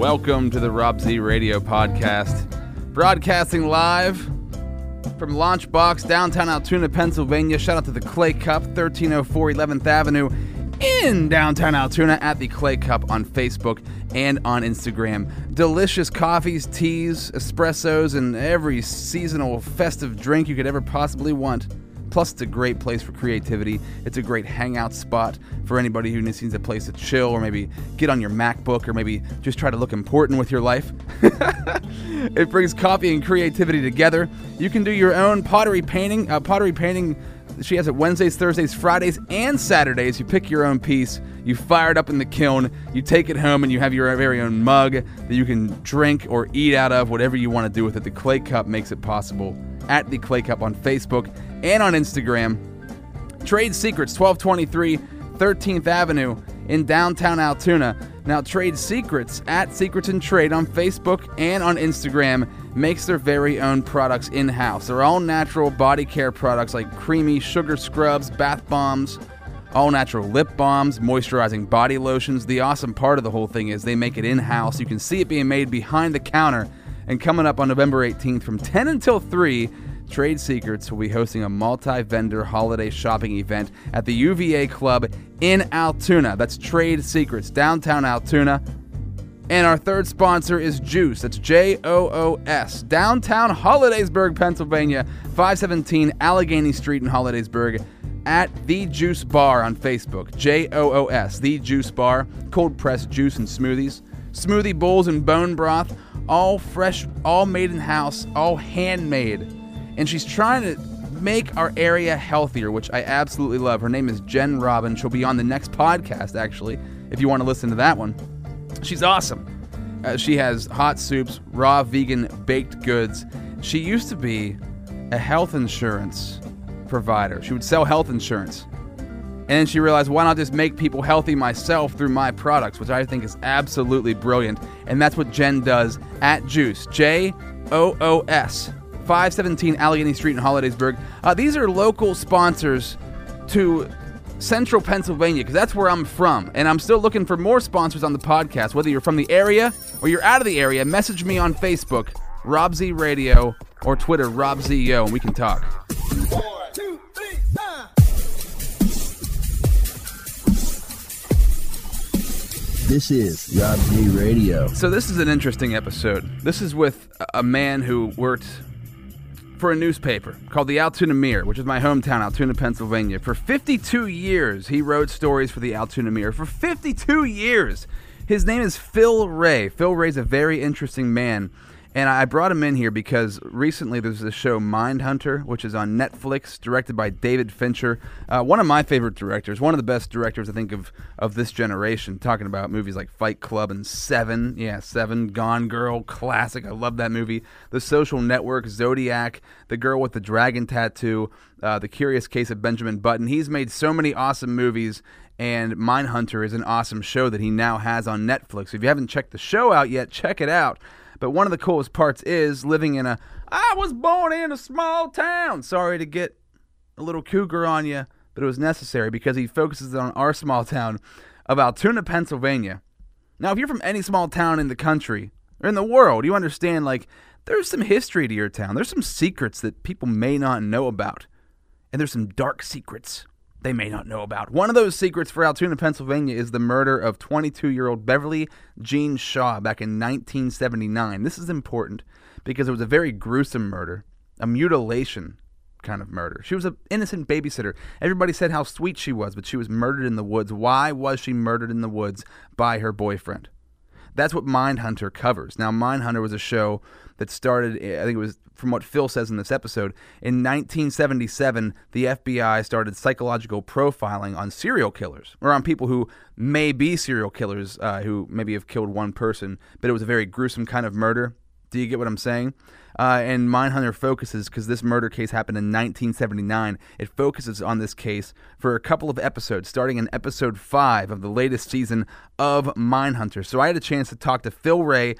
Welcome to the Rob Z Radio Podcast, broadcasting live from Launchbox, downtown Altoona, Pennsylvania. Shout out to the Clay Cup, 1304 11th Avenue in downtown Altoona at the Clay Cup on Facebook and on Instagram. Delicious coffees, teas, espressos, and every seasonal festive drink you could ever possibly want. Plus, it's a great place for creativity. It's a great hangout spot for anybody who needs a place to chill or maybe get on your MacBook or maybe just try to look important with your life. it brings coffee and creativity together. You can do your own pottery painting. Uh, pottery painting, she has it Wednesdays, Thursdays, Fridays, and Saturdays. You pick your own piece, you fire it up in the kiln, you take it home, and you have your very own mug that you can drink or eat out of, whatever you want to do with it. The Clay Cup makes it possible at the Clay Cup on Facebook and on Instagram. Trade Secrets, 1223 13th Avenue in downtown Altoona. Now, Trade Secrets at Secrets and Trade on Facebook and on Instagram makes their very own products in house. They're all natural body care products like creamy sugar scrubs, bath bombs, all natural lip balms, moisturizing body lotions. The awesome part of the whole thing is they make it in house. You can see it being made behind the counter. And coming up on November 18th from 10 until 3, Trade Secrets will be hosting a multi vendor holiday shopping event at the UVA Club in Altoona. That's Trade Secrets, downtown Altoona. And our third sponsor is Joos. That's J O O S. Downtown Hollidaysburg, Pennsylvania, 517 Allegheny Street in Hollidaysburg at The Juice Bar on Facebook. J O O S, The Juice Bar. Cold pressed juice and smoothies, smoothie bowls and bone broth, all fresh, all made in house, all handmade and she's trying to make our area healthier, which I absolutely love. Her name is Jen Robin. She'll be on the next podcast, actually, if you want to listen to that one. She's awesome. Uh, she has hot soups, raw vegan baked goods. She used to be a health insurance provider. She would sell health insurance. And then she realized, why not just make people healthy myself through my products, which I think is absolutely brilliant. And that's what Jen does at Joos, J O O S. 517 Allegheny Street in Hollidaysburg. Uh, these are local sponsors to central Pennsylvania because that's where I'm from. And I'm still looking for more sponsors on the podcast. Whether you're from the area or you're out of the area, message me on Facebook, Rob Z Radio, or Twitter, Rob Z Yo, and we can talk. Four, two, three, This is Rob Z Radio. So this is an interesting episode. This is with a man who worked for a newspaper called the Altoona Mirror, which is my hometown, Altoona, Pennsylvania. For 52 years, he wrote stories for the Altoona Mirror. For 52 years! His name is Phil Ray. Phil Ray's a very interesting man. And I brought him in here because recently there's this show Mindhunter, which is on Netflix, directed by David Fincher, uh, one of my favorite directors, one of the best directors I think of of this generation. Talking about movies like Fight Club and Seven, yeah, Seven, Gone Girl, classic. I love that movie. The Social Network, Zodiac, The Girl with the Dragon Tattoo, uh, The Curious Case of Benjamin Button. He's made so many awesome movies, and Mindhunter is an awesome show that he now has on Netflix. If you haven't checked the show out yet, check it out. But one of the coolest parts is living in a I was born in a small town. Sorry to get a little cougar on you, but it was necessary because he focuses on our small town of Altoona, Pennsylvania. Now, if you're from any small town in the country or in the world, you understand like there's some history to your town. There's some secrets that people may not know about. And there's some dark secrets they may not know about. One of those secrets for Altoona, Pennsylvania is the murder of 22 year old Beverly Jean Shaw back in 1979. This is important because it was a very gruesome murder, a mutilation kind of murder. She was an innocent babysitter. Everybody said how sweet she was, but she was murdered in the woods. Why was she murdered in the woods by her boyfriend? That's what Mindhunter covers. Now, Mindhunter was a show that started, I think it was from what Phil says in this episode. In 1977, the FBI started psychological profiling on serial killers, or on people who may be serial killers, uh, who maybe have killed one person, but it was a very gruesome kind of murder. Do you get what I'm saying? Uh, and Mindhunter focuses because this murder case happened in 1979. It focuses on this case for a couple of episodes, starting in episode five of the latest season of Mindhunter. So I had a chance to talk to Phil Ray,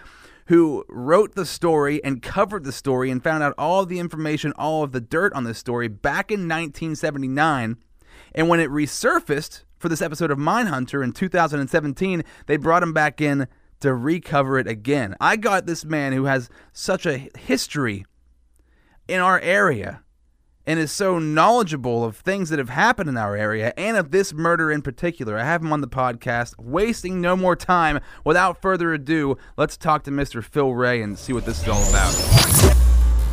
who wrote the story and covered the story and found out all of the information, all of the dirt on this story back in 1979. And when it resurfaced for this episode of Mindhunter in 2017, they brought him back in to recover it again. I got this man who has such a history in our area and is so knowledgeable of things that have happened in our area and of this murder in particular. I have him on the podcast. Wasting no more time, without further ado, let's talk to Mr. Phil Ray and see what this is all about.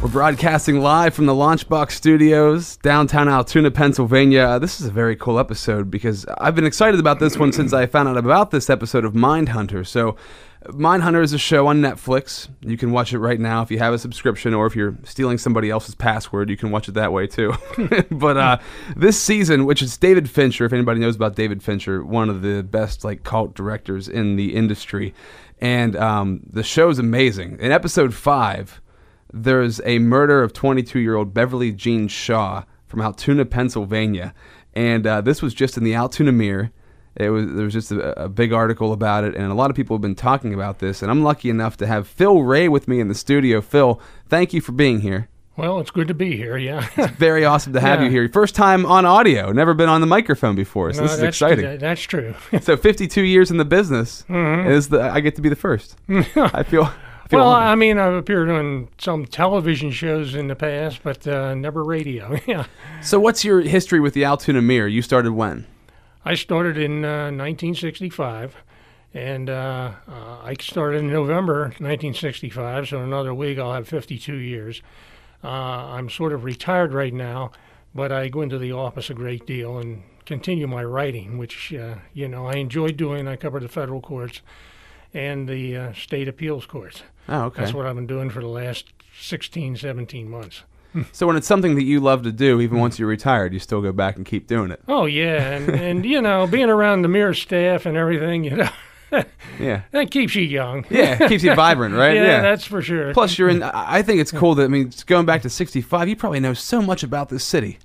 We're broadcasting live from the Launchbox Studios, downtown Altoona, Pennsylvania. This is a very cool episode because I've been excited about this one since I found out about this episode of Mindhunter. So, Mindhunter is a show on Netflix. You can watch it right now if you have a subscription, or if you're stealing somebody else's password, you can watch it that way too. but uh, this season, which is David Fincher, if anybody knows about David Fincher, one of the best like cult directors in the industry, and um, the show's amazing. In episode five there's a murder of 22 year old Beverly Jean Shaw from Altoona, Pennsylvania. And uh, this was just in the Altoona Mirror. It was there was just a, a, big article about it, and a lot of people have been talking about this. And I'm lucky enough to have Phil Ray with me in the studio. Phil, thank you for being here. Well, it's good to be here. Yeah, it's very awesome to have yeah. you here. First time on audio, never been on the microphone before, so no, this is exciting. That's true. so 52 years in the business mm-hmm. is the I get to be the first. I feel well, I mean, I've appeared on some television shows in the past, but uh, never radio. yeah. So, what's your history with the Altoona Mirror? You started when? I started in uh, 1965, and uh, uh, I started in November 1965. So, in another week, I'll have 52 years. Uh, I'm sort of retired right now, but I go into the office a great deal and continue my writing, which uh, you know I enjoy doing. I cover the federal courts and the uh, state appeals courts. Oh, okay. That's what I've been doing for the last 16, 17 months. so when it's something that you love to do, even once you're retired, you still go back and keep doing it. Oh yeah, and and you know, being around the mirror staff and everything, you know. yeah, that keeps you young. yeah, keeps you vibrant, right? Yeah, yeah, that's for sure. Plus, you're in. I think it's cool that I mean, going back to '65, you probably know so much about this city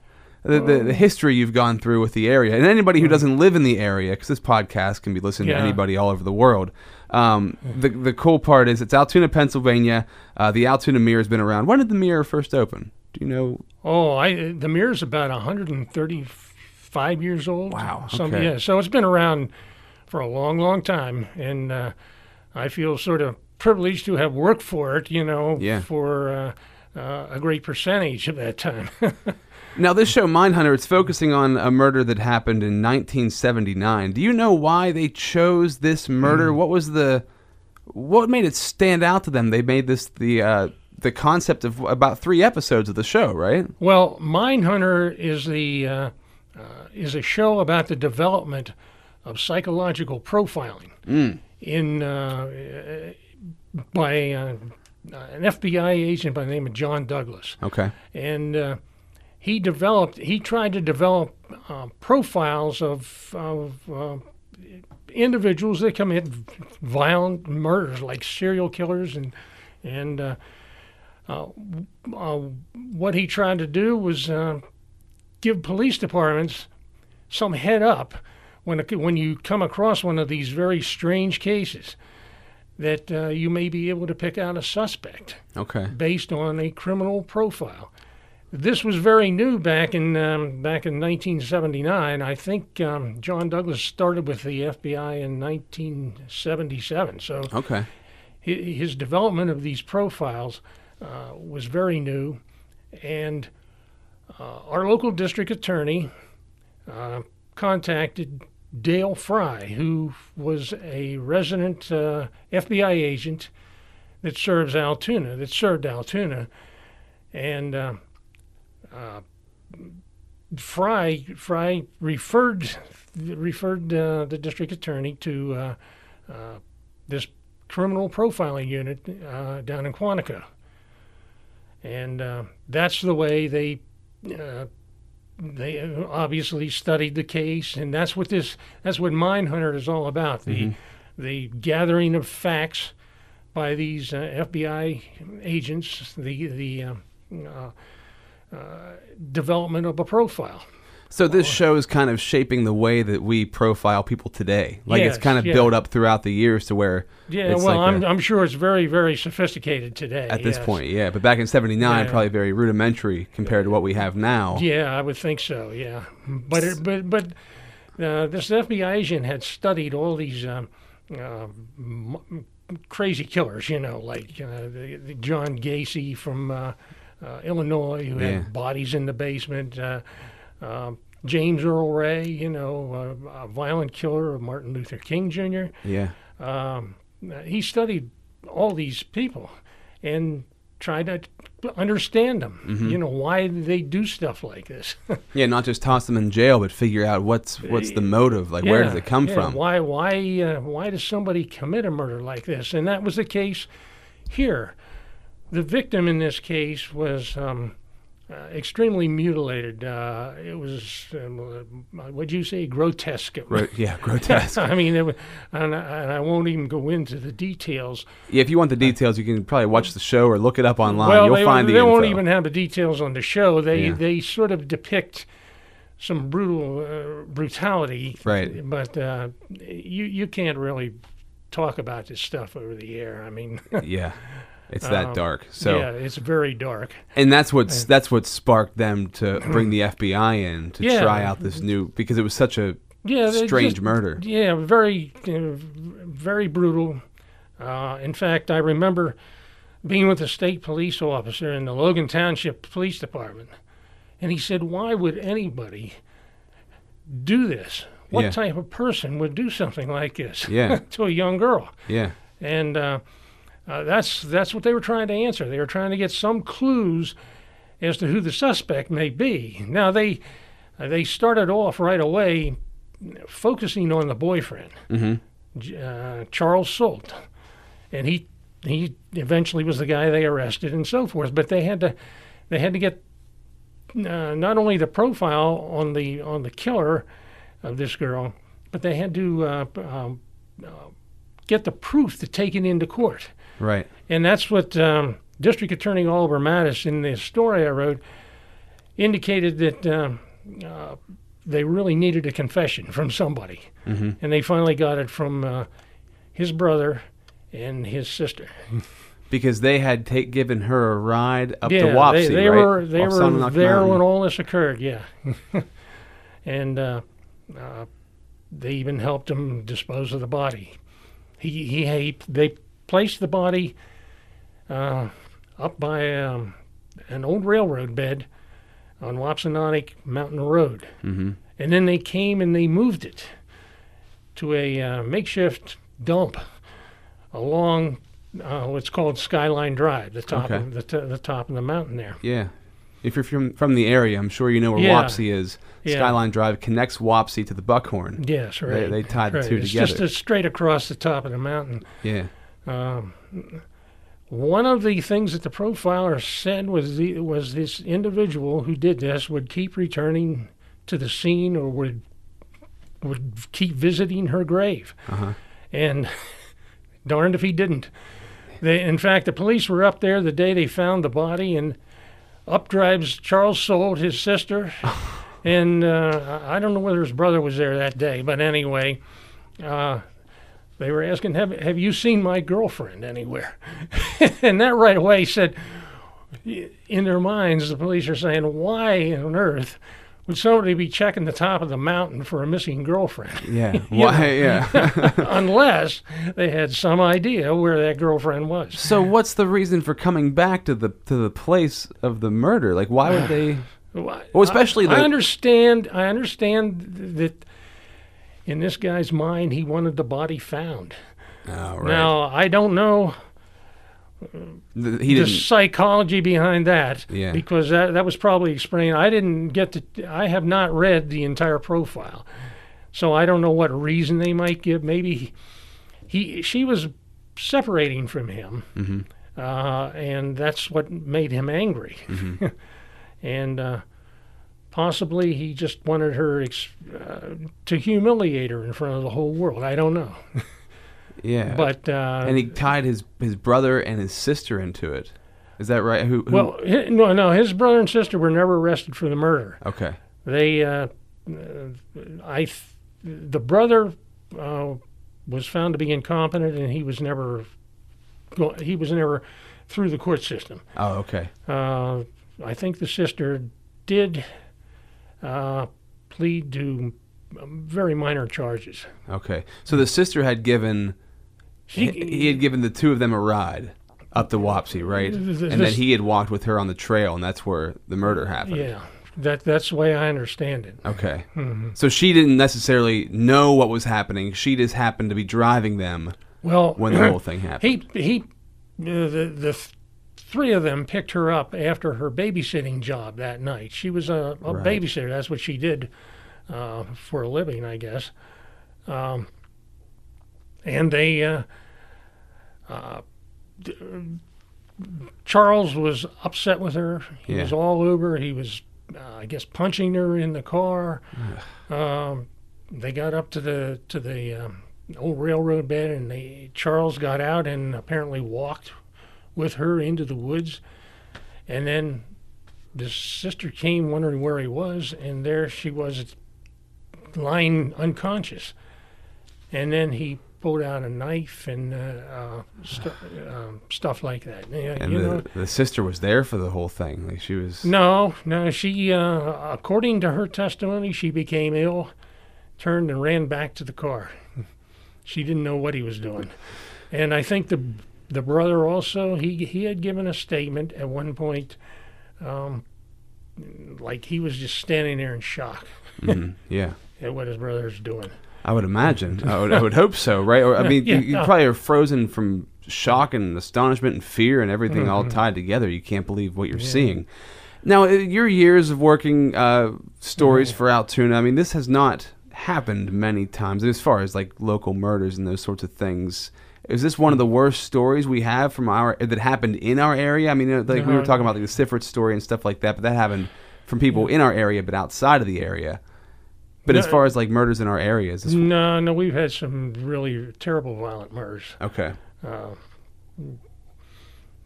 the, the, the, oh. history you've gone through with the area, and anybody who doesn't live in the area, because this podcast can be listened yeah. to anybody all over the world. Um, the the cool part is it's Altoona, Pennsylvania. Uh, the Altoona Mirror has been around. When did the Mirror first open? Do you know? Oh, I the Mirror's about 135 years old. Wow. Okay. yeah, so it's been around for a long, long time, and uh, I feel sort of privileged to have worked for it. You know, yeah. for uh, uh a great percentage of that time. Now, this show, Mindhunter, it's focusing on a murder that happened in 1979. Do you know why they chose this murder? Mm. What was the what made it stand out to them? They made this the uh, the concept of about three episodes of the show, right? Well, Mindhunter is the uh, uh, is a show about the development of psychological profiling mm. in uh, by uh, an FBI agent by the name of John Douglas. Okay, and uh, he developed, he tried to develop uh, profiles of, of uh, individuals that commit violent murders, like serial killers, and and uh, uh, uh what he tried to do was uh, give police departments some head up when when you come across one of these very strange cases that you may be able to pick out a suspect okay. based on a criminal profile this was very new back in um, back in 1979. I think um, John Douglas started with the FBI in 1977. So okay, his development of these profiles uh, was very new, and uh, our local district attorney uh, contacted Dale Fry, who was a resident uh, FBI agent that serves Altoona, that served Altoona, and uh, uh, Fry Fry referred referred uh, the district attorney to uh, uh this criminal profiling unit uh, down in Quantico, and uh, that's the way they they obviously studied the case, and that's what this that's what Mindhunter is all about the mm-hmm. the gathering of facts by these FBI agents, the the uh, development of a profile. So this show is kind of shaping the way that we profile people today. Like yes, it's kind of yeah. built up throughout the years to where. Yeah, well, like I'm, a, I'm sure it's very, very sophisticated today. At this point, yeah. But back in '79, yeah. probably very rudimentary compared to what we have now. Yeah, I would think so. Yeah, but it, but but uh, this FBI agent had studied all these um, uh, m- crazy killers, you know, like uh, the, the John Gacy from uh, uh, Illinois, who Yeah. had bodies in the basement. Uh, um James Earl Ray, you know, uh, a violent killer of Martin Luther King Jr. Yeah. Um, he studied all these people and tried to understand them. Mm-hmm. You know, why they do stuff like this. Yeah, not just toss them in jail, but figure out what's what's the motive, like where does it come yeah. from? Why why uh, why does somebody commit a murder like this? And that was the case here. The victim in this case was um, uh, extremely mutilated. Uh, it was um, uh, what'd you say? Grotesque. Gro- yeah, grotesque. I mean, it was, and, I, and I won't even go into the details. yeah, if you want the details, you can probably watch the show or look it up online. well, You'll they, find they the won't even have the details on the show. They Yeah. they sort of depict some brutal uh, brutality, Right. But uh, you you can't really talk about this stuff over the air. I mean, yeah, it's that Um, dark. So, yeah, it's very dark. and that's what's that's what sparked them to bring the FBI in to Yeah. try out this new because it was such a Yeah, strange just- murder. Yeah, very uh, very brutal. Uh, in fact, I remember being with a state police officer in the Logan Township Police Department, and he said, "Why would anybody do this? What Yeah. type of person would do something like this Yeah. to a young girl?" Yeah, And uh, uh, that's that's what they were trying to answer. They were trying to get some clues as to who the suspect may be. Now they uh, they started off right away focusing on the boyfriend, J- uh, Charles Solt, and he he eventually was the guy they arrested and so forth. But they had to they had to get uh, not only the profile on the on the killer of this girl, but they had to uh, um, uh, get the proof to take it into court. Right. And that's what um, District Attorney Oliver Mattis, in the story I wrote, indicated that um, uh, they really needed a confession from somebody. Mm-hmm. And they finally got it from uh, his brother and his sister. Because they had take, given her a ride up yeah, to Wapsie, they, they right? were they Off were there Mountain. when all this occurred. Yeah, and uh, uh, they even helped him dispose of the body. He he, he they placed the body uh, up by um, an old railroad bed on Wopsononock Mountain Road, Mm-hmm. and then they came and they moved it to a uh, makeshift dump along uh, what's called Skyline Drive, the top Okay. of the, t- the top of the mountain there. Yeah. If you're from from the area, I'm sure you know where Yeah. Wapsie is. Yeah. Skyline Drive connects Wapsie to the Buckhorn. Yes, right. they tie the right. two it's together. just uh, straight across the top of the mountain. Yeah. Um, one of the things that the profiler said was the, was this individual who did this would keep returning to the scene or would would keep visiting her grave, Uh-huh. and darned if he didn't. They, in fact, the police were up there the day they found the body, and up drives Charles Solt, his sister, and uh, I I don't know whether his brother was there that day, but anyway, uh, they were asking, "Have have you seen my girlfriend anywhere?" and that right away said, in their minds, the police are saying, "Why on earth would somebody be checking the top of the mountain for a missing girlfriend?" Yeah. Why? Yeah. Unless they had some idea where that girlfriend was. so what's the reason for coming back to the to the place of the murder? Like, why would they? Well, especially I, I understand. I understand that in this guy's mind, he wanted the body found. Oh, right. Now, I don't know Th- he the psychology behind that Yeah. because that that was probably explained. I didn't get to. I have not read the entire profile, so I don't know what reason they might give. Maybe he she was separating from him, Mhm. uh, and that's what made him angry, Mm-hmm. and uh, possibly he just wanted her ex- uh, to humiliate her in front of the whole world. I don't know, Yeah. but uh, and he tied his his brother and his sister into it. Is that right? Who? who well, hi- no, no, his brother and sister were never arrested for the murder. Okay. They, uh, uh, I, th- the brother uh, was found to be incompetent, and he was never, he was never through the court system. Oh, okay. Uh, I think the sister did uh, plead to um, very minor charges. Okay. So the sister had given She, He had given the two of them a ride up to Wapsie, right? Th- And then he had walked with her on the trail, and that's where the murder happened. yeah, that that's the way I understand it. Okay. Mm-hmm. So she didn't necessarily know what was happening. She just happened to be driving them Well, when the whole thing happened. he he, uh, the the th- three of them picked her up after her babysitting job that night. She was a, a Right. babysitter. That's what she did uh, for a living, I guess. Um, and they. Uh, uh, d- Charles was upset with her. He Yeah. was all over. He was, uh, I guess, punching her in the car. um, they got up to the to the um, old railroad bed, and they Charles got out and apparently walked with her into the woods, and then the sister came wondering where he was, and there she was, lying unconscious, and then he pulled out a knife and uh, uh, stu- um, stuff like that. Yeah, and you the, know, the sister was there for the whole thing. Like she was. no, no. She, uh, according to her testimony, she became ill, turned and ran back to the car. She didn't know what he was doing, and I think the the brother also he he had given a statement at one point, um, like he was just standing there in shock Mhm, yeah. at what his brother's doing. I would imagine. I would, I would hope so, right? Or I mean, Yeah, you, you yeah. probably are frozen from shock and astonishment and fear and everything all Mm-hmm. tied together. You can't believe what you're seeing. Now, uh, your years of working uh, stories Mm-hmm. for Altoona, I mean, this has not happened many times as far as like local murders and those sorts of things. Is this one of the worst stories we have from our that happened in our area? I mean, uh, like we were talking about like the Sifford story and stuff like that, but that happened from people in our area, but outside of the area. But as far as like murders in our areas, No, no, we've had some really terrible violent murders. okay? Uh,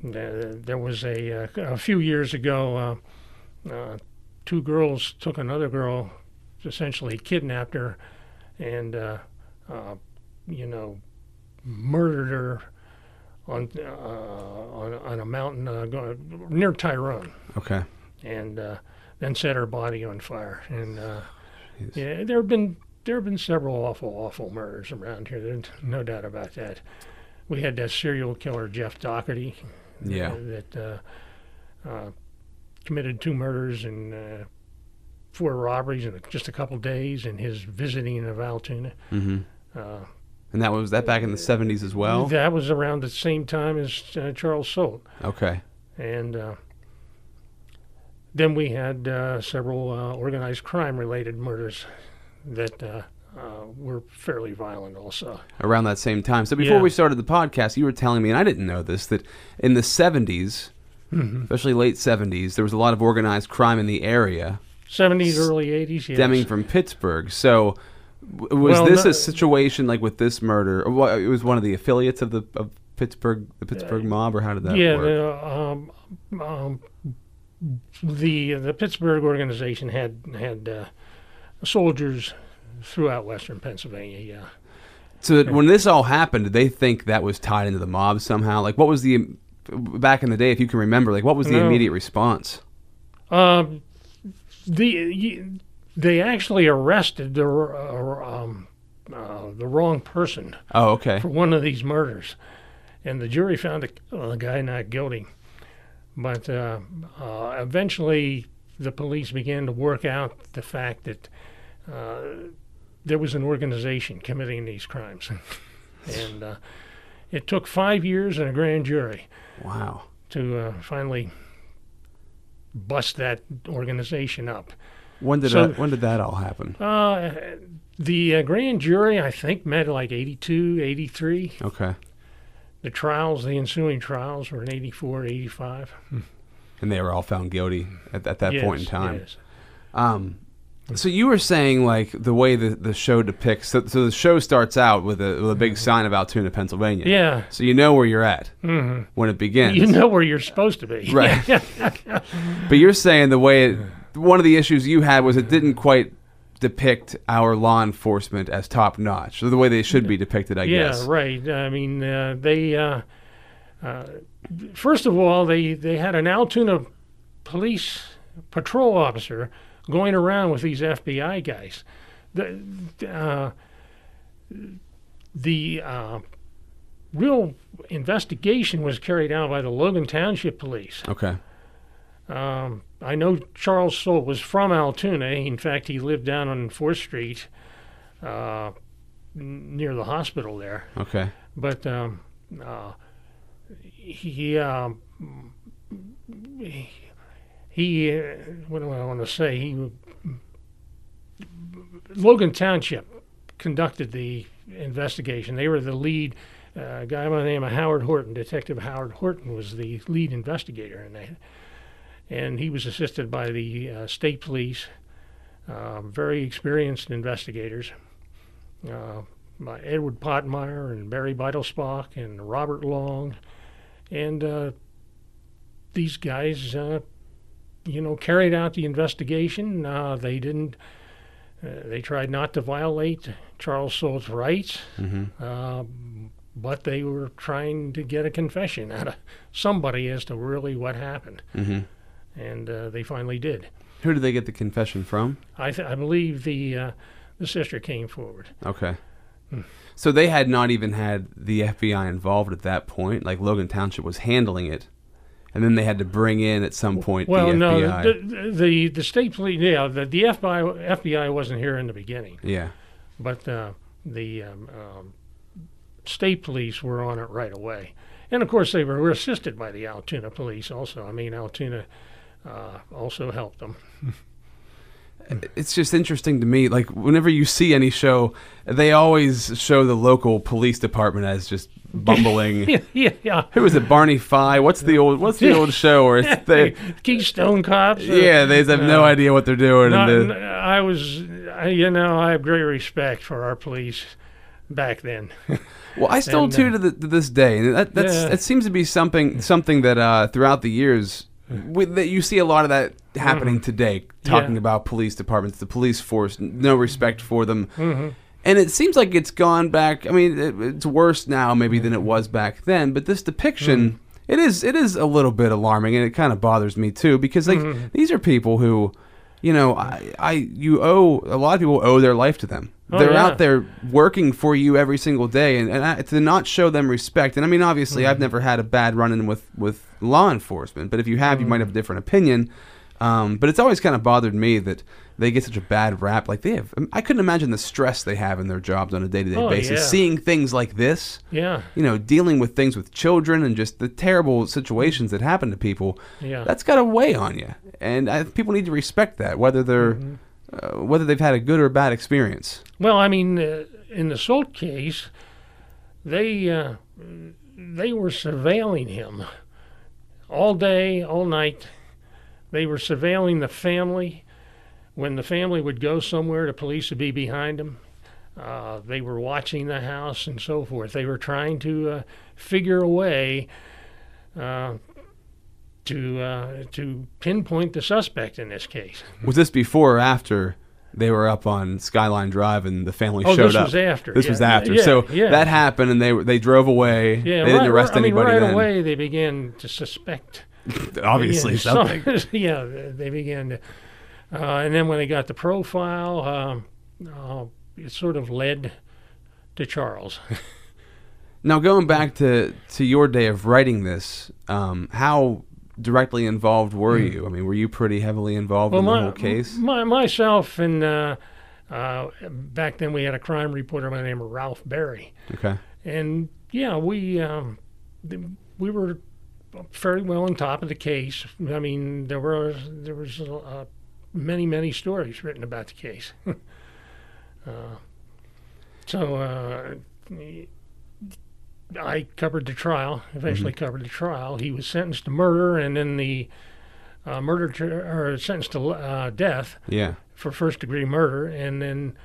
there, was a uh, a few years ago. Uh, uh, two girls took another girl, essentially kidnapped her, and uh, uh, you know, murdered her on uh, on, on a mountain uh, near Tyrone, Okay. and uh, then set her body on fire. And uh, yeah, there have been there have been several awful, awful murders around here. There's no doubt about that. We had that serial killer Jeff Doherty. Yeah. that uh, uh, committed two murders and uh, four robberies in just a couple days in his visiting of Altoona. hmm Uh, And that was that back in the seventies as well. that was around the same time as uh, Charles Solt. Okay. And uh, then we had uh, several uh, organized crime related murders that uh, uh, were fairly violent also. Around that same time. So before Yeah. we started the podcast, you were telling me, and I didn't know this, that in the 70s, Mm-hmm. especially late seventies, there was a lot of organized crime in the area, 70s, early 80s, yes. stemming from Pittsburgh. So. W- Was Well, this no- a situation like with this murder? It was one of the affiliates of the of Pittsburgh, the Pittsburgh mob, or how did that yeah, work? the, um, um, the the Pittsburgh organization had had uh, soldiers throughout Western Pennsylvania. Yeah, So that when this all happened, did they think that was tied into the mob somehow? Like, what was the back in the day, if you can remember, like what was the No. immediate response? um, the y- they actually arrested the uh, um, uh, the wrong person Oh, okay. for one of these murders, and the jury found the, uh, the guy not guilty. But uh, uh, eventually, the police began to work out the fact that uh, there was an organization committing these crimes, and uh, it took five years and a grand jury Wow. to uh, finally bust that organization up. When did So- that, when did that all happen? Uh, the uh, grand jury, I think, met like 82, 83. Okay. The trials, the ensuing trials, were in 84, 85. And they were all found guilty at, at that point in time. yes. Um, so you were saying like the way the, the show depicts. So, so the show starts out with a, with a big sign of Altoona, Pennsylvania. Yeah. So you know where you're at hmm when it begins. You know where you're supposed to be. Right. But you're saying the way it, one of the issues you had was it didn't quite depict our law enforcement as top notch, the way they should be depicted. I yeah, guess. Yeah, right. I mean, uh, they, uh, uh, first of all, they, they had an Altoona police patrol officer going around with these FBI guys. The, uh, the uh, real investigation was carried out by the Logan Township Police. Okay. Um, I know Charles Soule was from Altoona. In fact, he lived down on Fourth Street, uh, n- near the hospital there. Okay. But um, uh, he, um, he, he uh, what do I want to say? He, Logan Township conducted the investigation. They were the lead. Uh, guy by the name of Howard Horton, Detective Howard Horton, was the lead investigator, and they, and he was assisted by the uh, state police, uh, very experienced investigators, uh, by Edward Potmeyer and Barry Beitelsbach and Robert Long, and uh, these guys, uh, you know, carried out the investigation. Uh, they didn't. Uh, they tried not to violate Charles Soule's rights, Mm-hmm. uh, but they were trying to get a confession out of somebody as to really what happened, Mm-hmm. And uh, they finally did. Who did they get the confession from? I, th- I believe the uh, the sister came forward. Okay. Hmm. So they had not even had the FBI involved at that point. Like Logan Township was handling it, and then they had to bring in at some point Well, the no, FBI. the, the the state police, yeah, the, the FBI FBI wasn't here in the beginning, yeah. but uh, the um, um, state police were on it right away, and of course they were assisted by the Altoona police also. I mean, Altoona uh, also helped them. It's just interesting to me. Like whenever you see any show, they always show the local police department as just bumbling. yeah, yeah, yeah. Who is it? Barney Fife? What's the old What's the old show Or it's they? Keystone Cops. Yeah, they have no uh, idea what they're doing. Not, and the, I was, you know, I have great respect for our police back then. Well, I still And, too uh, to, the, to this day. That that's Yeah. that seems to be something something that uh, throughout the years with, that you see a lot of that happening today. Talking Mm-hmm. Yeah. about police departments, the police force, no respect for them, Mhm. and it seems like it's gone back. I mean, it, it's worse now maybe than it was back then. But this depiction. Mm. It is. It is a little bit alarming, and it kind of bothers me too because like Mhm. these are people who, you know, I, I you owe a lot of people owe their life to them. Oh, They're yeah. out there working for you every single day, and, and I, to not show them respect. And I mean, obviously, Mm-hmm. I've never had a bad run-in with with law enforcement, but if you have, you Mm-hmm. might have a different opinion. Um, but it's always kind of bothered me that they get such a bad rap. Like they have, I couldn't imagine the stress they have in their jobs on a day-to-day Oh, basis, yeah. seeing things like this. Yeah, You know, dealing with things with children and just the terrible situations that happen to people. yeah. That's got to weigh on you, and I, people need to respect that, whether they're Mm-hmm. uh, whether they've had a good or bad experience. Well, I mean, uh, in the Salt case, they uh, they were surveilling him all day, all night. They were surveilling the family. When the family would go somewhere, the police would be behind them. Uh, they were watching the house and so forth. They were trying to uh, figure a way uh, to uh, to pinpoint the suspect in this case. Was this before or after they were up on Skyline Drive and the family Oh, showed this up? This was after. This yeah. was after. Yeah, so yeah. that happened, and they they drove away. Yeah, they didn't right, arrest I mean, anybody right then. away they began to suspect. Obviously, yeah, something. some- yeah, they began to, uh, and then when they got the profile, um, uh, it sort of led to Charles. Now, going back to to your day of writing this, um, how directly involved were you? I mean, were you pretty heavily involved in the my, whole case? my myself and uh, uh, back then we had a crime reporter by the name of Ralph Berry, Okay. and yeah, we um, th- we were fairly well on top of the case. I mean, there were there was uh, many many stories written about the case. uh, so uh, I covered the trial. Eventually, covered the trial. He was sentenced to murder, and then the uh, murder or sentenced to uh, death Yeah. for first degree murder, and then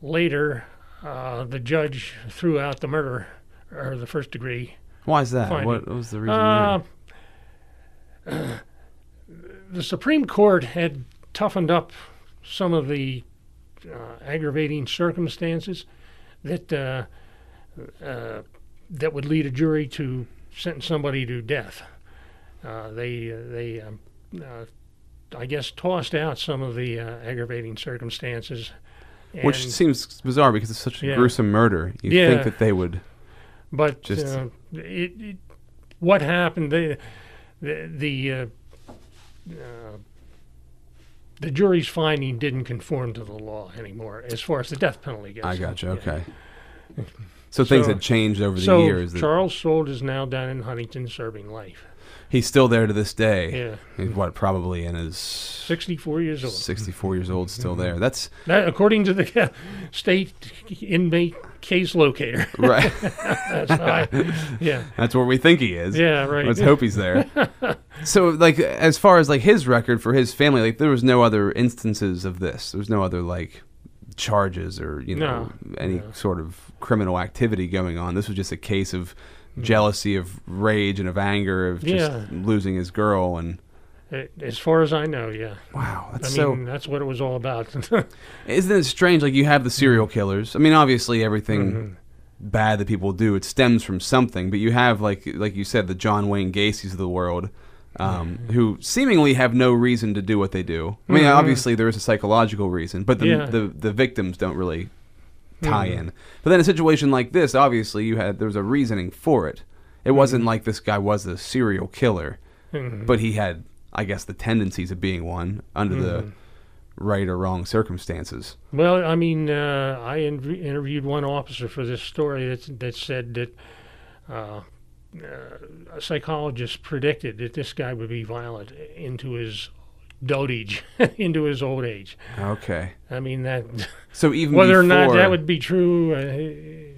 later uh, the judge threw out the murder or the first degree. Why is that? Finding. What was the reason? Uh, the Supreme Court had toughened up some of the uh, aggravating circumstances that uh, uh, that would lead a jury to sentence somebody to death. Uh, they they um, uh, I guess tossed out some of the uh, aggravating circumstances. Which seems bizarre because it's such a Yeah. gruesome murder. You Yeah. think that they would. But Just- uh, it, it, what happened? The the the, uh, uh, the jury's finding didn't conform to the law anymore as far as the death penalty goes. I got you. Yeah. Okay. So things So- had changed over the So years. Charles Solt is now down in Huntingdon serving life. He's still there to this day. Yeah, He's what, probably in his 64 years old. 64 years old, still mm-hmm. there. That's That, according to the uh, state inmate case locator. right. That's. Yeah. That's where we think he is. Yeah. Right. Let's hope he's there. so, like, as far as like his record for his family, like, there was no other instances of this. There was no other like charges or you know No. any No. sort of criminal activity going on. This was just a case of. Jealousy, of rage, and of anger, of just Yeah. losing his girl. And As far as I know, yeah. wow, I that's mean, so. that's what it was all about. Isn't it strange? Like you have the serial killers. I mean, obviously everything Mhm. bad that people do it stems from something. But you have like like you said, the John Wayne Gacy's of the world, um, who seemingly have no reason to do what they do. I mean, Mhm. obviously there is a psychological reason, but the Yeah. the, the victims don't really tie Mhm. in. But then a situation like this, obviously you had there was a reasoning for it. It wasn't like this guy was a serial killer, Mhm. but he had, I guess, the tendencies of being one under the Mhm. right or wrong circumstances. Well, I mean, uh, I in- interviewed one officer for this story that that said that uh, uh, a psychologist predicted that this guy would be violent into his dotage, into his old age. Okay. I mean that So even whether or not that would be true uh,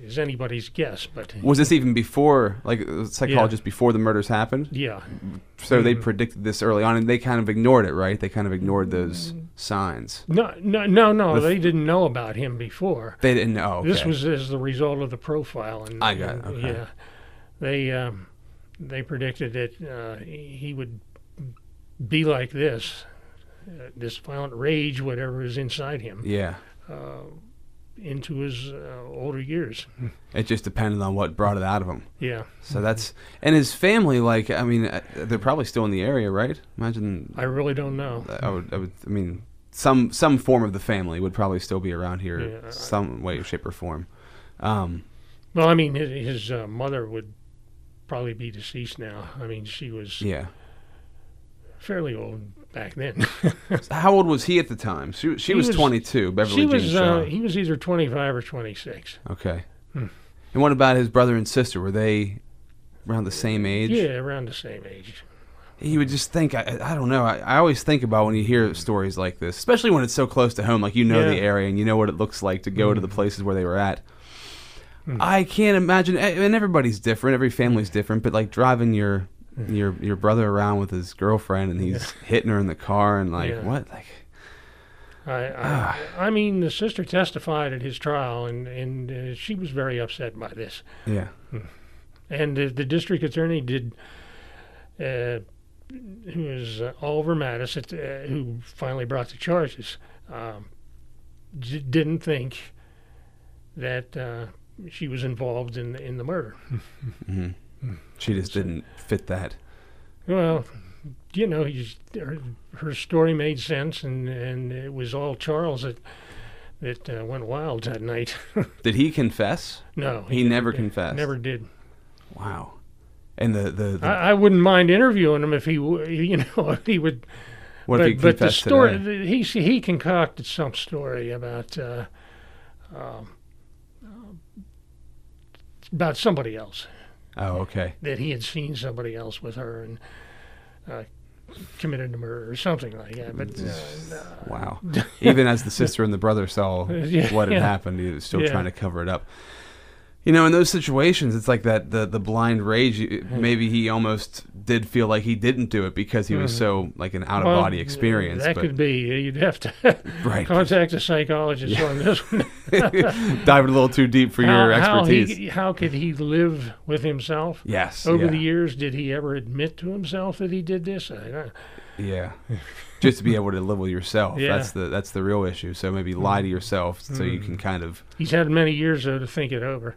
is anybody's guess. But Was this even before, like, psychologists before the murders happened? yeah, So they Mhm. predicted this early on, and they kind of ignored it, right? They kind of ignored those signs. no, no, no, no. The- They didn't know about him before. They didn't know. Okay. This was as the result of the profile. And, I got it, okay. Yeah, they um, they predicted that uh, he would be like this, uh, this violent rage, whatever is inside him, yeah. uh, into his uh, older years. It just depended on what brought it out of him. Yeah, So that's and his family. Like, I mean, uh, they're probably still in the area, right? Imagine. I really don't know. I would. I would. I mean, some some form of the family would probably still be around here, Yeah. some way, shape, or form. Um, Well, I mean, his, his uh, mother would probably be deceased now. I mean, she was yeah. Fairly old back then. How old was he at the time? She, she was, was- 22. Beverly she Jean was uh, he was either 25 or 26. Okay. Hmm. And what about his brother and sister? Were they around the same age? Yeah, around the same age. You would just think, I, I don't know. I, I always think about when you hear stories like this, especially when it's so close to home, like you know the area and you know what it looks like to go to the places where they were at. Hmm. I can't imagine, and everybody's different. Every family's different, but like driving your your your brother around with his girlfriend and he's hitting her in the car and like Yeah. what? Like I, I, I mean, the sister testified at his trial, and and uh, she was very upset by this. yeah. And the, the district attorney did, uh, who is uh, Oliver Mattis, at, uh, who finally brought the charges, um, d- didn't think that uh, she was involved in in the murder. hmm she just didn't fit that. Well, you know, her, her story made sense, and, and it was all Charles that that uh, went wild that night. Did he confess? no, He never did. confessed. Never did. Wow. And the the, the I, I wouldn't mind interviewing him if he, you know, if he would. what but, if he but the story, today? he he concocted some story about uh, um, about somebody else Oh, okay. that he had seen somebody else with her and uh, committed a murder or something like that. But uh, Wow. Even as the sister and the brother saw Yeah, what had yeah. happened, he was still Yeah. trying to cover it up. You know, in those situations, it's like that the the blind rage. you- Maybe he almost did feel like he didn't do it because he was Mhm. so like an out of well, body experience. That but could be. You'd have to Right. contact a psychologist on this one. dive a little too deep for your how, expertise. How, he, how could he live with himself? yes. Over yeah. the years, did he ever admit to himself that he did this? I, don't- Yeah. Just to be able to live with yourself. Yeah. That's the that's the real issue. So maybe lie to yourself so you can kind of he's had many years though to think it over.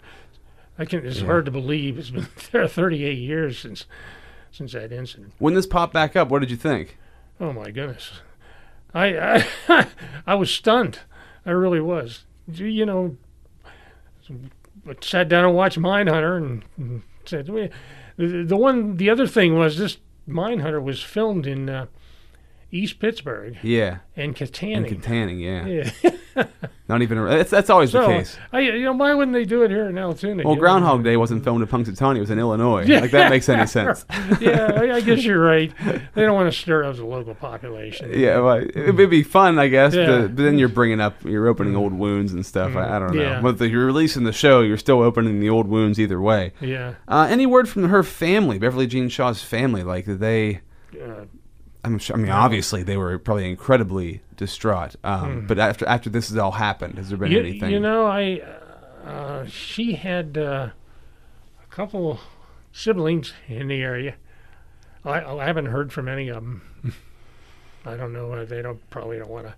I can. It's Yeah. hard to believe. It's been there 38 years since since that incident. When this popped back up, what did you think? Oh my goodness, I I, I was stunned. I really was. You know, sat down and watched Mindhunter and, and said, the, the one, the other thing was this Mindhunter was filmed in uh, East Pittsburgh Yeah. and And Kittanning. Kittanning, yeah. yeah. Not even. A, that's, that's always the case. I, you know, why wouldn't they do it here in Altoona? Well? Groundhog Day wasn't filmed in Punxsutawney; it was in Illinois. Yeah. Like that makes any sense. yeah, I, guess you're right. They don't want to stir up the local population. Yeah, well, it would be fun, I guess. Yeah. But, but then you're bringing up, you're opening old wounds and stuff. I, I don't know. Yeah. But the, you're releasing the show, you're still opening the old wounds either way. Yeah. Uh, any word from her family, Beverly Jean Shaw's family? Like, did they? Uh, I'm sure, I mean, obviously they were probably incredibly distraught. Um, But after after this has all happened, has there been you, anything? you know, I uh, she had uh, a couple siblings in the area. I, I haven't heard from any of them. I don't know. uh, They don't probably don't want to.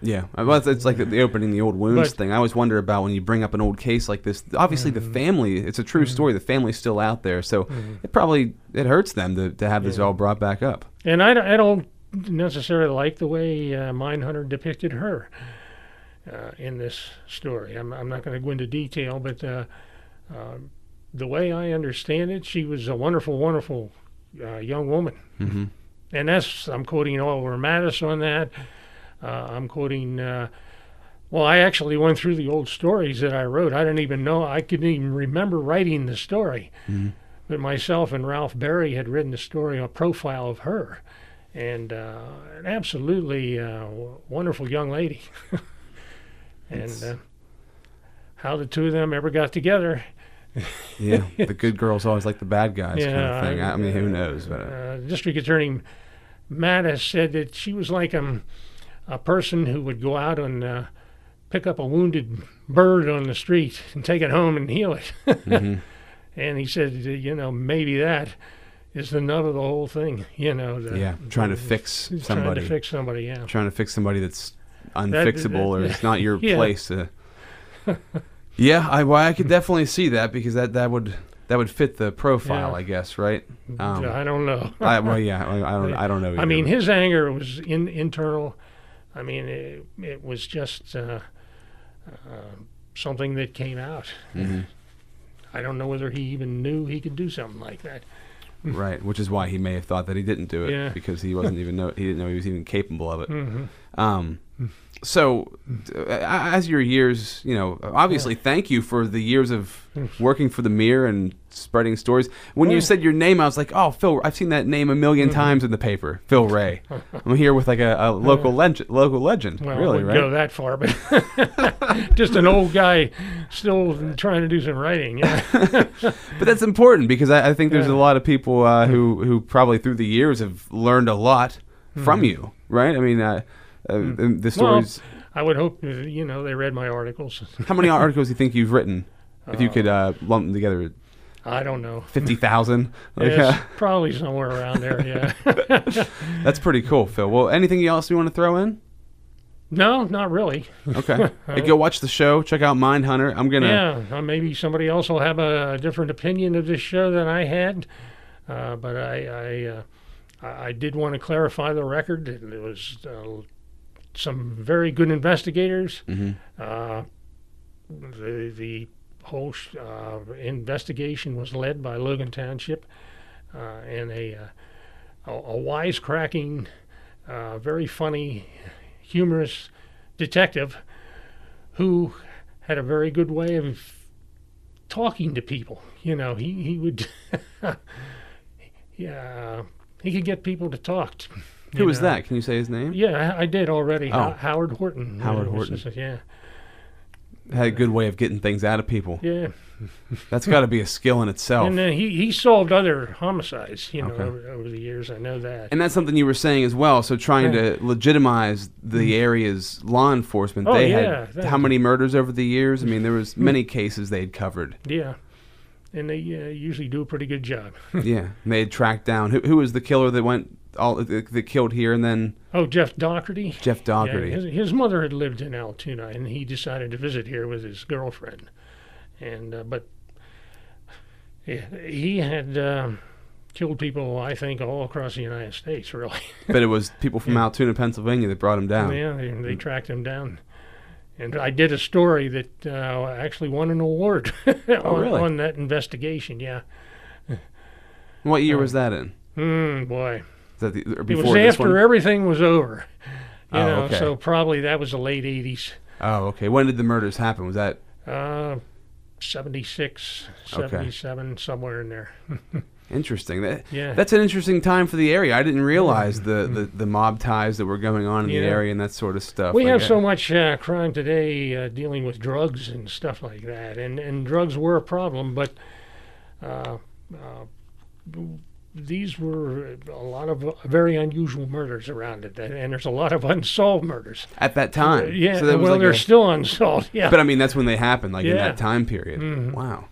Yeah, well, it's, it's like the, opening the old wounds But- thing. I always wonder about when you bring up an old case like this. Obviously, Mm-hmm. the family, it's a true story. The family's still out there, so it probably it hurts them to, to have this all brought back up. And I, don't- I don't necessarily like the way uh, Mindhunter depicted her uh, in this story. I'm, I'm not going to go into detail, but uh, uh, the way I understand it, she was a wonderful, wonderful uh, young woman. hmm And that's, I'm quoting Oliver Mattas on that. Uh, I'm quoting, uh, well, I actually went through the old stories that I wrote. I didn't even know, I couldn't even remember writing the story. But myself and Ralph Berry had written the story, a profile of her. And uh, an absolutely uh, wonderful young lady. and uh, how the two of them ever got together, Yeah, the good girls always like the bad guys, kind of thing. I, I- mean, who knows? But uh, uh, District Attorney Mattas said that she was like um, a person who would go out and uh, pick up a wounded bird on the street and take it home and heal it. mhm. And he said, you know, maybe that is the nut of the whole thing. You know, the, yeah, trying to fix somebody. trying to fix somebody. Yeah. trying to fix somebody that's unfixable or that- it's not your yeah. place to. Yeah, I well, I could definitely see that because that that would that would fit the profile, Yeah. I guess, right? Um, I don't know. I, well, yeah, I, I don't, I don't know. I mean, his anger was in, internal. I mean, it, it was just uh, uh, something that came out. Mhm. I don't know whether he even knew he could do something like that. right, which is why he may have thought that he didn't do it Yeah. because he wasn't even know he didn't know he was even capable of it. hmm Um, so, uh, as your years, you know, obviously, thank you for the years of working for the Mirror and spreading stories. When you said your name, I was like, oh, Phil. I've seen that name a 1000000 times in the paper, Phil Ray. I'm here with like a, a local legend, local legend, Well, really, right? go that far, but just an old guy still trying to do some writing. Yeah. But that's important because I, I think there's Yeah. a lot of people uh, who who probably through the years have learned a lot from Mhm. you, right? I mean, uh, uh, the Well, stories. I would hope uh, you know they read my articles. how many articles do you think you've written? If you Uh, could uh, lump them together, I don't know. fifty thousand. Like, It's uh, probably somewhere around there. Yeah. that's pretty cool, Phil. Well, anything else you want to throw in? no, not really. Okay, hey, go watch the show. Check out Mindhunter. I'm gonna. Yeah, uh, maybe somebody else will have a, a different opinion of this show than I had, uh, but I I, uh, I I did want to clarify the record. It was uh, some very good investigators. Mhm. Uh, the the whole sh- uh, investigation was led by Logan Township, uh, and a uh, a, a wisecracking, uh, very funny, humorous detective who had a very good way of talking to people. You know, he he would, yeah, he could get people to talk. To, Who was know. that? Can you say his name? Yeah, I I did already. Oh. Ho- Howard Horton. Howard uh, Horton. his- Yeah, Had a good way of getting things out of people. yeah. That's got to be a skill in itself. And then he, he solved other homicides, you know, Okay. over, over the years. I know that. And that's something you were saying as well. So trying to legitimize the area's law enforcement. Oh, they yeah, had how many murders over the years? I mean, there was many cases they'd covered. yeah. And they uh, usually do a pretty good job. yeah, and they had tracked down who, who was the killer that went all that that killed here, and then Oh, Jeff Daugherty. Jeff Yeah, his, his mother had lived in Altoona, and he decided to visit here with his girlfriend. And uh, but yeah, he had um, killed people, I think, all across the United States. Really, but it was people from Altoona, Pennsylvania, that brought him down. yeah, they, they tracked him down. And I did a story that uh, actually won an award on, really? on that investigation. Yeah. What year was that in? Hmm, boy. That the, It was after one? everything was over. You Oh, know, okay. so probably that was the late 80s. Oh, okay. When did the murders happen? Was that Uh, 76, Okay. 77, somewhere in there. interesting? That, Yeah. That's an interesting time for the area. I didn't realize the, the, the mob ties that were going on in the area and that sort of stuff. We Like, have uh, so much uh, crime today uh, dealing with drugs and stuff like that, and and drugs were a problem, but uh, uh, these were a lot of uh, very unusual murders around it, and, there's a lot of unsolved murders. at that time. Yeah, So that well, like they're a- still unsolved. Yeah, But I mean, that's when they happened, like in that time period. Mhm. Wow.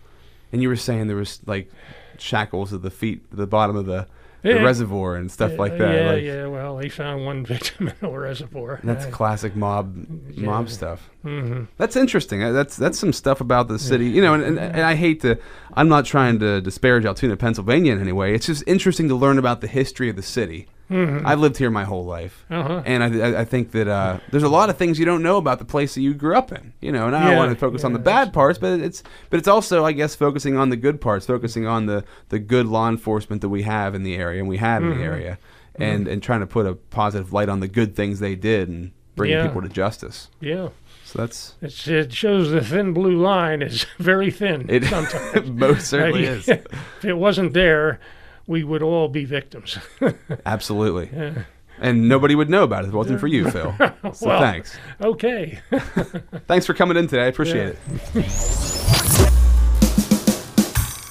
And you were saying there was like shackles at the feet, at the bottom of the, the reservoir and stuff like that. Yeah, like, yeah. Well, they found one victim in a reservoir. That's classic mob mob Yeah. stuff. mhm. That's interesting. Uh, That's that's some stuff about the city, you know. And, and, and I hate to. I'm not trying to disparage Altoona, Pennsylvania, in any way. It's just interesting to learn about the history of the city. I've lived here my whole life, Uh-huh. and I, I, I think that uh, there's a lot of things you don't know about the place that you grew up in. You know, and I don't want to focus on the bad parts, but it's but it's also, I guess, focusing on the good parts, focusing on the the good law enforcement that we have in the area and we had in the area, and and trying to put a positive light on the good things they did and bringing Yeah. people to justice. Yeah, So that's it's, it shows the thin blue line is very thin. It sometimes. most certainly I- is. if it wasn't there, we would all be victims. Absolutely. And nobody would know about it if it wasn't for you, Phil. So Well. thanks. okay. Thanks for coming in today. I appreciate Yeah. it.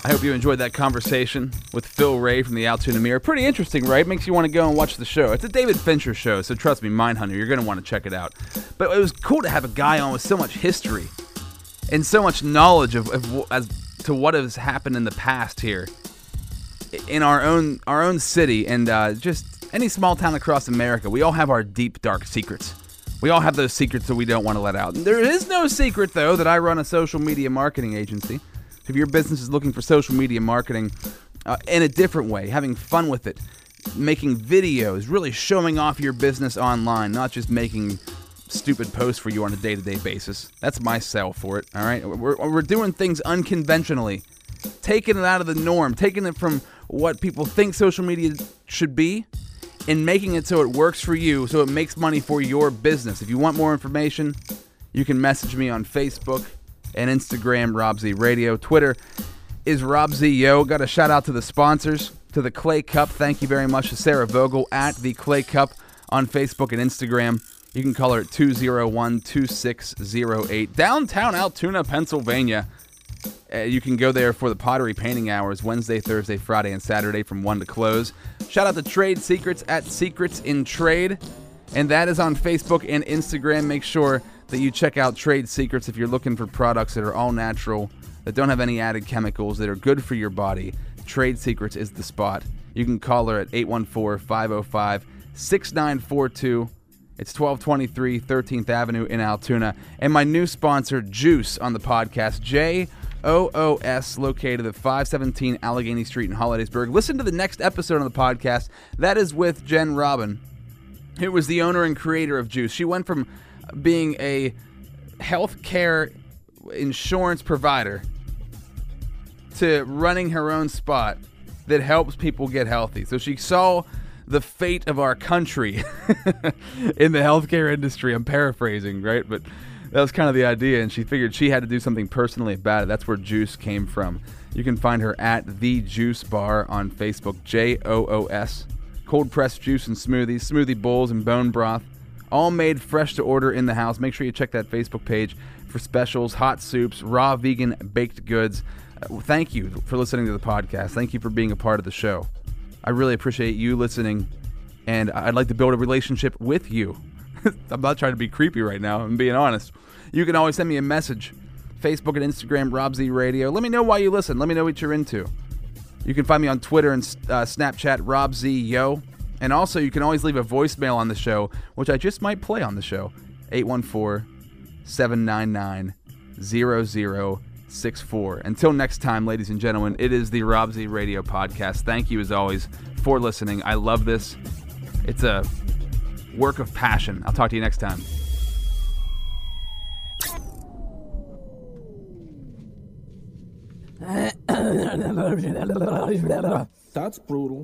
I hope you enjoyed that conversation with Phil Ray from the Altoona Mirror. Pretty interesting, right? Makes you want to go and watch the show. It's a David Fincher show, so trust me, Mindhunter, you're going to want to check it out. But it was cool to have a guy on with so much history and so much knowledge of, of as to what has happened in the past here in our own our own city and uh, just any small town across America. We all have our deep dark secrets. We all have those secrets that we don't want to let out. There is no secret though that I run a social media marketing agency. If your business is looking for social media marketing uh, in a different way, having fun with it, making videos, really showing off your business online, not just making stupid posts for you on a day to day basis. That's my sell for it. All right, we're, we're doing things unconventionally, taking it out of the norm, taking it from what people think social media should be, and making it so it works for you, so it makes money for your business. If you want more information, you can message me on Facebook and Instagram, Rob Z Radio. Twitter is Rob Z Yo. Got a shout out to the sponsors, to the Clay Cup. Thank you very much to Sarah Vogel at the Clay Cup on Facebook and Instagram. You can call her at 201 2608. Downtown Altoona, Pennsylvania. Uh, you can go there for the pottery painting hours Wednesday, Thursday, Friday, and Saturday from 1 to close. Shout out to Trade Secrets at Secrets in Trade. And that is on Facebook and Instagram. Make sure that you check out Trade Secrets if you're looking for products that are all natural, that don't have any added chemicals, that are good for your body. Trade Secrets is the spot. You can call her at 814 505 6942. It's 1223 13th Avenue in Altoona. And my new sponsor, Joos, on the podcast, J O O S, located at 517 Allegheny Street in Hollidaysburg. Listen to the next episode on the podcast. That is with Jen Robin, who was the owner and creator of Joos. She went from being a healthcare insurance provider to running her own spot that helps people get healthy. So she saw the fate of our country in the healthcare industry. I'm paraphrasing, right? But that was kind of the idea, and she figured she had to do something personally about it. That's where Joos came from. You can find her at the Joos Bar on Facebook, J O O S. Cold pressed juice and smoothies, smoothie bowls, and bone broth, all made fresh to order in the house. Make sure you check that Facebook page for specials, hot soups, raw vegan baked goods. Uh, thank you for listening to the podcast. Thank you for being a part of the show. I really appreciate you listening, and I'd like to build a relationship with you. I'm not trying to be creepy right now. I'm being honest. You can always send me a message, Facebook and Instagram, Rob Z Radio. Let me know why you listen. Let me know what you're into. You can find me on Twitter and uh, Snapchat, Rob Z Yo. And also, you can always leave a voicemail on the show, which I just might play on the show 814 799 0064. Until next time, ladies and gentlemen, it is the Rob Z Radio podcast. Thank you, as always, for listening. I love this. It's a work of passion. I'll talk to you next time. That's brutal.